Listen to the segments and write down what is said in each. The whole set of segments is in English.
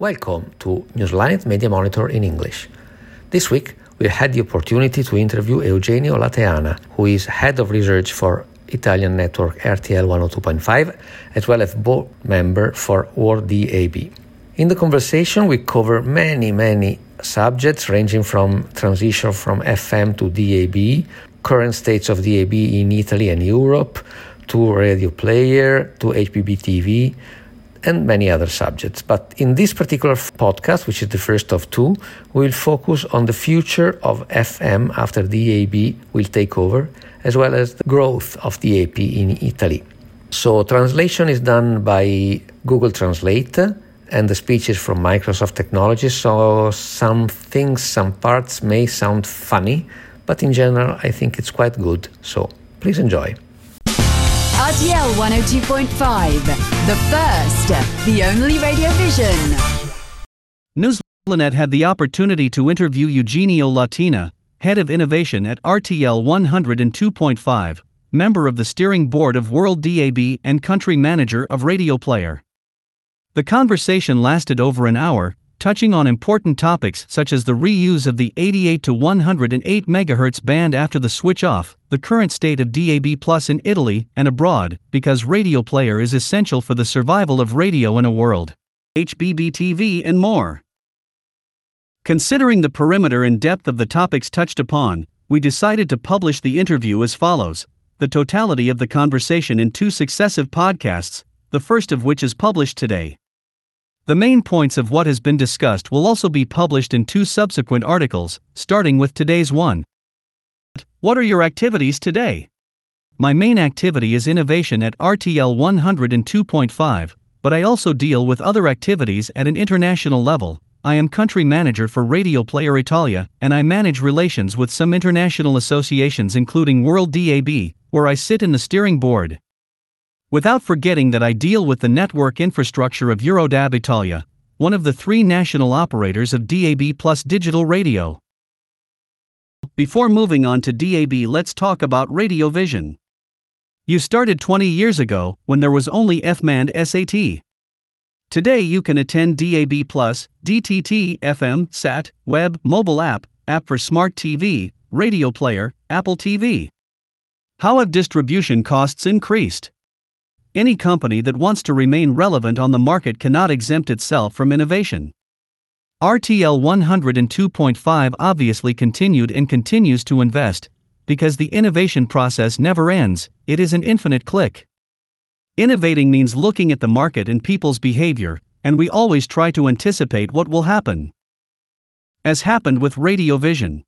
Welcome to Newslinet Media Monitor in English. This week, we had the opportunity to interview Eugenio La Teana, who is head of research for Italian network RTL 102.5, as well as board member for WorldDAB. In the conversation, we cover many, many subjects ranging from transition from FM to DAB, current states of DAB in Italy and Europe, to Radioplayer, to HbbTV, and many other subjects. But in this particular podcast, which is the first of two, we'll focus on the future of FM after DAB will take over, as well as the growth of DAB in Italy. So translation is done by Google Translate and the speech is from Microsoft Technology. So some things, some parts may sound funny, but in general, I think it's quite good. So please enjoy. RTL 102.5, the first, the only radio vision. Newslinet had the opportunity to interview Eugenio La Teana, head of innovation at RTL 102.5, member of the steering board of WorldDAB, and country manager of Radioplayer. The conversation lasted over an hour, touching on important topics such as the reuse of the 88 to 108 MHz band after the switch off, the current state of DAB Plus in Italy and abroad, because Radioplayer is essential for the survival of radio in a world. HbbTV and more. Considering the perimeter and depth of the topics touched upon, we decided to publish the interview as follows the totality of the conversation in two successive podcasts, the first of which is published today. The main points of what has been discussed will also be published in two subsequent articles, starting with today's one. What are your activities today? My main activity is innovation at RTL 102.5, but I also deal with other activities at an international level. I am country manager for Radioplayer Italia, and I manage relations with some international associations, including WorldDAB, where I sit in the steering board. Without forgetting that I deal with the network infrastructure of EuroDAB Italia, one of the three national operators of DAB plus digital radio. Before moving on to DAB, let's talk about Radio Vision. You started 20 years ago when there was only FM and SAT. Today you can attend DAB Plus, DTT, FM, SAT, web, mobile app, app for smart TV, Radioplayer, Apple TV. How have distribution costs increased? Any company that wants to remain relevant on the market cannot exempt itself from innovation. RTL 102.5 obviously continued and continues to invest, because the innovation process never ends, it is an infinite click. Innovating means looking at the market and people's behavior, and we always try to anticipate what will happen. As happened with Radio Vision.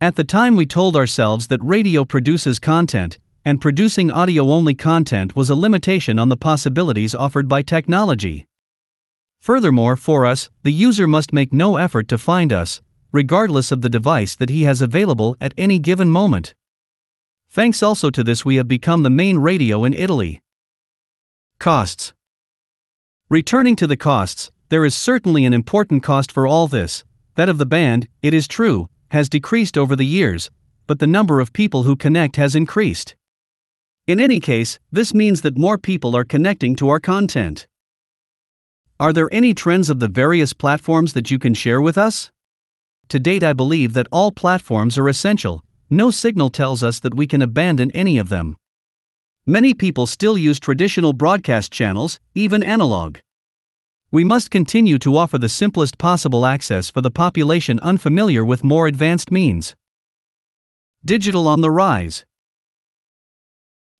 At the time, we told ourselves that radio produces content, and producing audio only content was a limitation on the possibilities offered by technology. Furthermore, for us, the user must make no effort to find us, regardless of the device that he has available at any given moment. Thanks also to this, we have become the main radio in Italy. Costs Returning to the costs, there is certainly an important cost for all this. That of the band, it is true, has decreased over the years, but the number of people who connect has increased. In any case, this means that more people are connecting to our content. Are there any trends of the various platforms that you can share with us? To date, I believe that all platforms are essential, no signal tells us that we can abandon any of them. Many people still use traditional broadcast channels, even analog. We must continue to offer the simplest possible access for the population unfamiliar with more advanced means. Digital on the rise.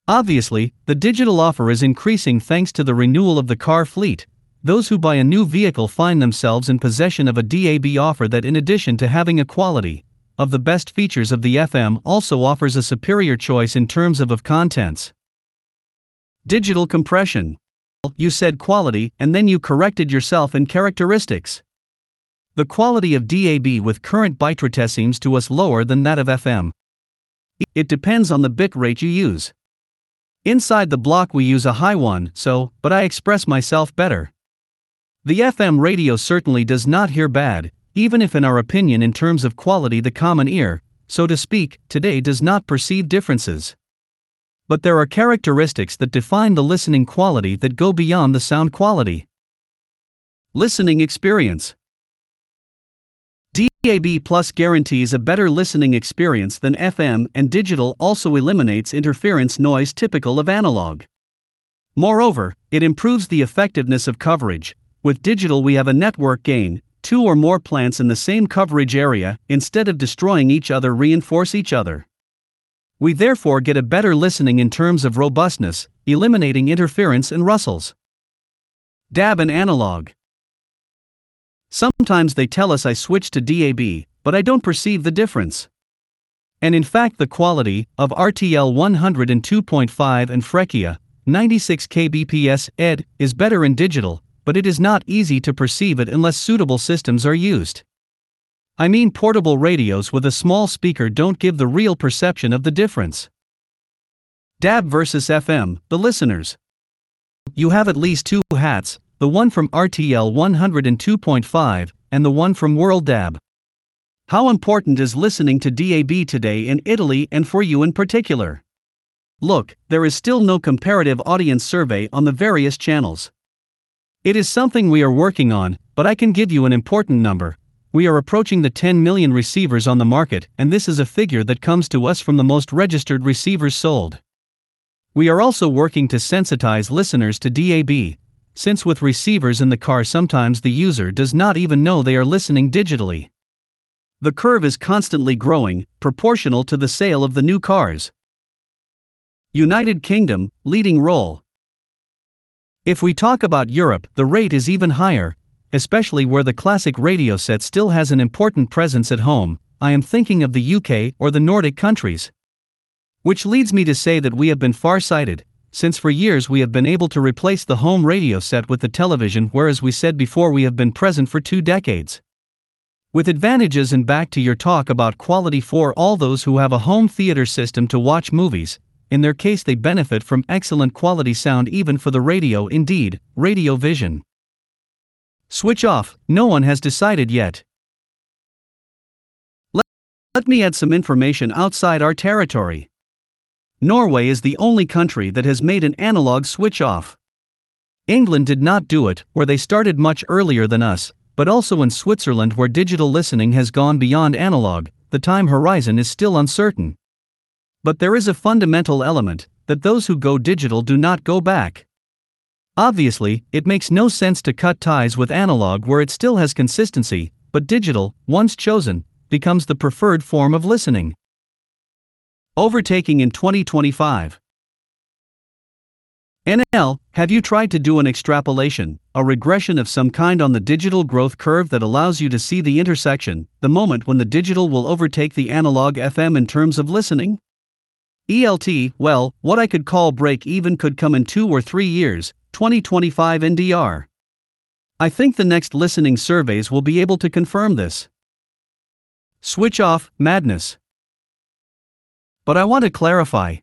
Obviously, the digital offer is increasing thanks to the renewal of the car fleet. Those who buy a new vehicle find themselves in possession of a DAB offer that, in addition to having a quality of the best features of the FM, also offers a superior choice in terms of, of contents. Digital compression. You said quality and then you corrected yourself in characteristics. The quality of DAB with current bitrate seems to us lower than that of FM. It depends on the bit rate you use. Inside the block we use a high one, so, but I express myself better. The FM radio certainly does not hear bad, even if in our opinion in terms of quality the common ear, so to speak, today does not perceive differences. But there are characteristics that define the listening quality that go beyond the sound quality. Listening experience. DAB Plus guarantees a better listening experience than FM, and digital also eliminates interference noise typical of analog. Moreover, it improves the effectiveness of coverage. With digital, we have a network gain, two or more plants in the same coverage area, instead of destroying each other, reinforce each other. We therefore get a better listening in terms of robustness, eliminating interference and rustles. DAB and analog. Sometimes they tell us I switch to DAB, but I don't perceive the difference. And in fact, the quality of RTL 102.5 and Frequia 96 kbps ed is better in digital, but it is not easy to perceive it unless suitable systems are used. I mean, portable radios with a small speaker don't give the real perception of the difference. DAB versus FM, the listeners. You have at least two hats, the one from RTL 102.5 and the one from WorldDAB. How important is listening to DAB today in Italy and for you in particular? Look, there is still no comparative audience survey on the various channels. It is something we are working on, but I can give you an important number. We are approaching the 10 million receivers on the market, and this is a figure that comes to us from the most registered receivers sold. We are also working to sensitize listeners to DAB, since with receivers in the car sometimes the user does not even know they are listening digitally. The curve is constantly growing, proportional to the sale of the new cars. United Kingdom, leading role. If we talk about Europe, the rate is even higher, especially where the classic radio set still has an important presence at home. I am thinking of the UK or the Nordic countries. Which leads me to say that we have been far sighted, since for years we have been able to replace the home radio set with the television, whereas we said before we have been present for two decades. With advantages, and back to your talk about quality for all those who have a home theater system to watch movies, in their case, they benefit from excellent quality sound even for the radio, indeed, radio vision. Switch off, no one has decided yet. Let, let me add some information outside our territory. Norway is the only country that has made an analog switch off. England did not do it, where they started much earlier than us, but also in Switzerland, where digital listening has gone beyond analog, the time horizon is still uncertain. But there is a fundamental element that those who go digital do not go back. Obviously, it makes no sense to cut ties with analog where it still has consistency, but digital, once chosen, becomes the preferred form of listening. Overtaking in 2025. NL, have you tried to do an extrapolation, a regression of some kind on the digital growth curve that allows you to see the intersection, the moment when the digital will overtake the analog FM in terms of listening? ELT, well, what I could call break even could come in two or three years, 2025 NDR. I think the next listening surveys will be able to confirm this. Switch off, madness. But I want to clarify.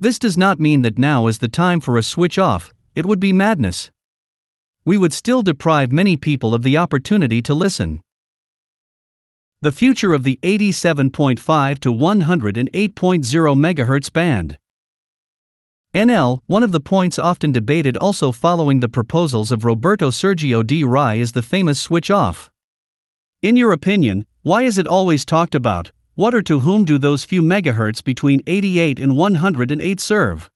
This does not mean that now is the time for a switch off, it would be madness. We would still deprive many people of the opportunity to listen. The future of the 87.5 to 108.0 MHz band. NL, one of the points often debated also following the proposals of Roberto Sergio di Rai is the famous switch off. In your opinion, why is it always talked about? What or to whom do those few megahertz between 88 and 108 serve?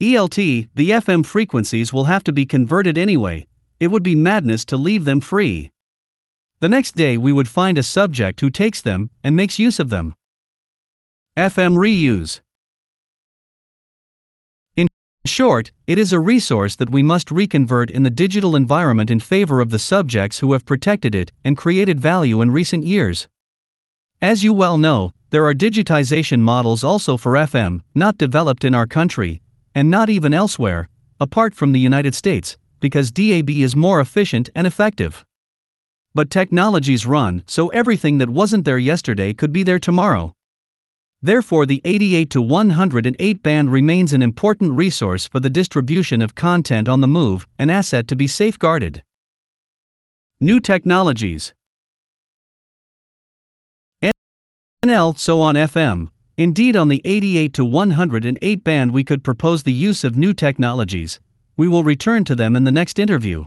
ELT, the FM frequencies will have to be converted anyway, it would be madness to leave them free. The next day we would find a subject who takes them and makes use of them. FM reuse. In short, it is a resource that we must reconvert in the digital environment in favor of the subjects who have protected it and created value in recent years. As you well know, there are digitization models also for FM, not developed in our country, and not even elsewhere, apart from the United States, because DAB is more efficient and effective. But technologies run, so everything that wasn't there yesterday could be there tomorrow. Therefore, the 88 to 108 band remains an important resource for the distribution of content on the move, an asset to be safeguarded. New technologies. NL, so on FM. Indeed, on the 88 to 108 band, we could propose the use of new technologies. We will return to them in the next interview.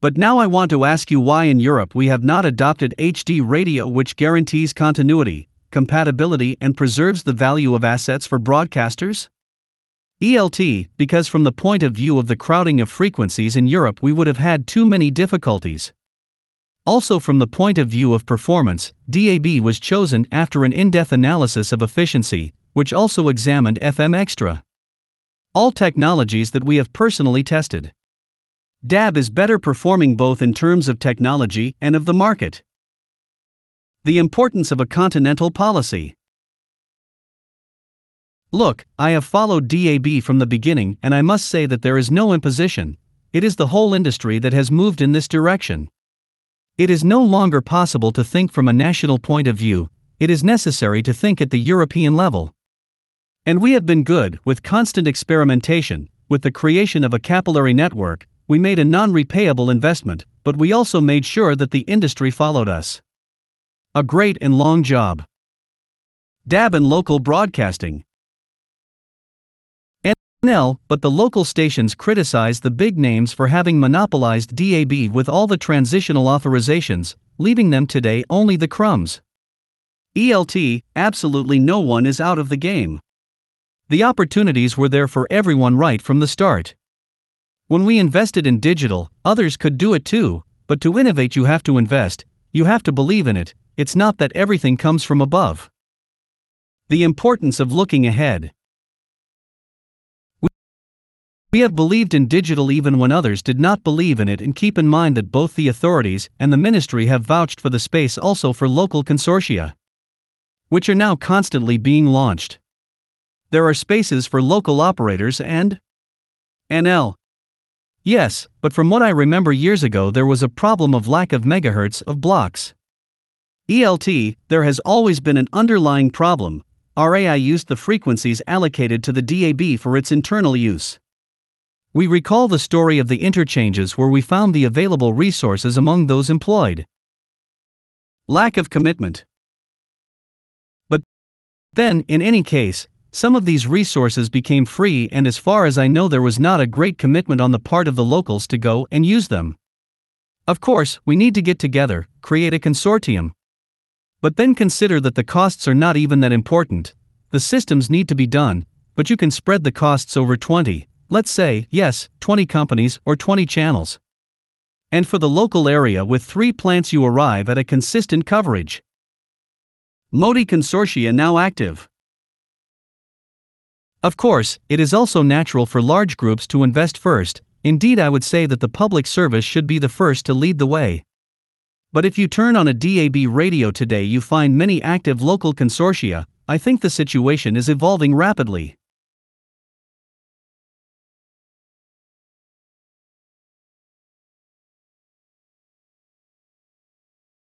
But now I want to ask you why in Europe we have not adopted HD radio, which guarantees continuity, compatibility, and preserves the value of assets for broadcasters? ELT, because from the point of view of the crowding of frequencies in Europe, we would have had too many difficulties. Also, from the point of view of performance, DAB was chosen after an in depth analysis of efficiency, which also examined FM Extra. All technologies that we have personally tested. DAB is better performing both in terms of technology and of the market. The importance of a continental policy. Look, I have followed DAB from the beginning, and I must say that there is no imposition. It is the whole industry that has moved in this direction. It is no longer possible to think from a national point of view, it is necessary to think at the European level. And we have been good, with constant experimentation, with the creation of a capillary network, we made a non repayable investment, but we also made sure that the industry followed us. A great and long job. DAB and local broadcasting. NL, but the local stations criticize the big names for having monopolized DAB with all the transitional authorizations, leaving them today only the crumbs. ELT, absolutely no one is out of the game. The opportunities were there for everyone right from the start. When we invested in digital, others could do it too, but to innovate, you have to invest, you have to believe in it, it's not that everything comes from above. The importance of looking ahead. We have believed in digital even when others did not believe in it, and keep in mind that both the authorities and the ministry have vouched for the space also for local consortia, which are now constantly being launched. There are spaces for local operators and NL Yes, but from what I remember years ago, there was a problem of lack of megahertz of blocks. ELT, there has always been an underlying problem. RAI used the frequencies allocated to the DAB for its internal use. We recall the story of the interchanges where we found the available resources among those employed. Lack of commitment. But then, in any case, some of these resources became free, and as far as I know, there was not a great commitment on the part of the locals to go and use them. Of course, we need to get together, create a consortium. But then consider that the costs are not even that important. The systems need to be done, but you can spread the costs over 20, let's say, yes, 20 companies or 20 channels. And for the local area with three plants, you arrive at a consistent coverage. Modi Consortia now active. Of course, it is also natural for large groups to invest first, indeed, I would say that the public service should be the first to lead the way. But if you turn on a DAB radio today, you find many active local consortia. I think the situation is evolving rapidly.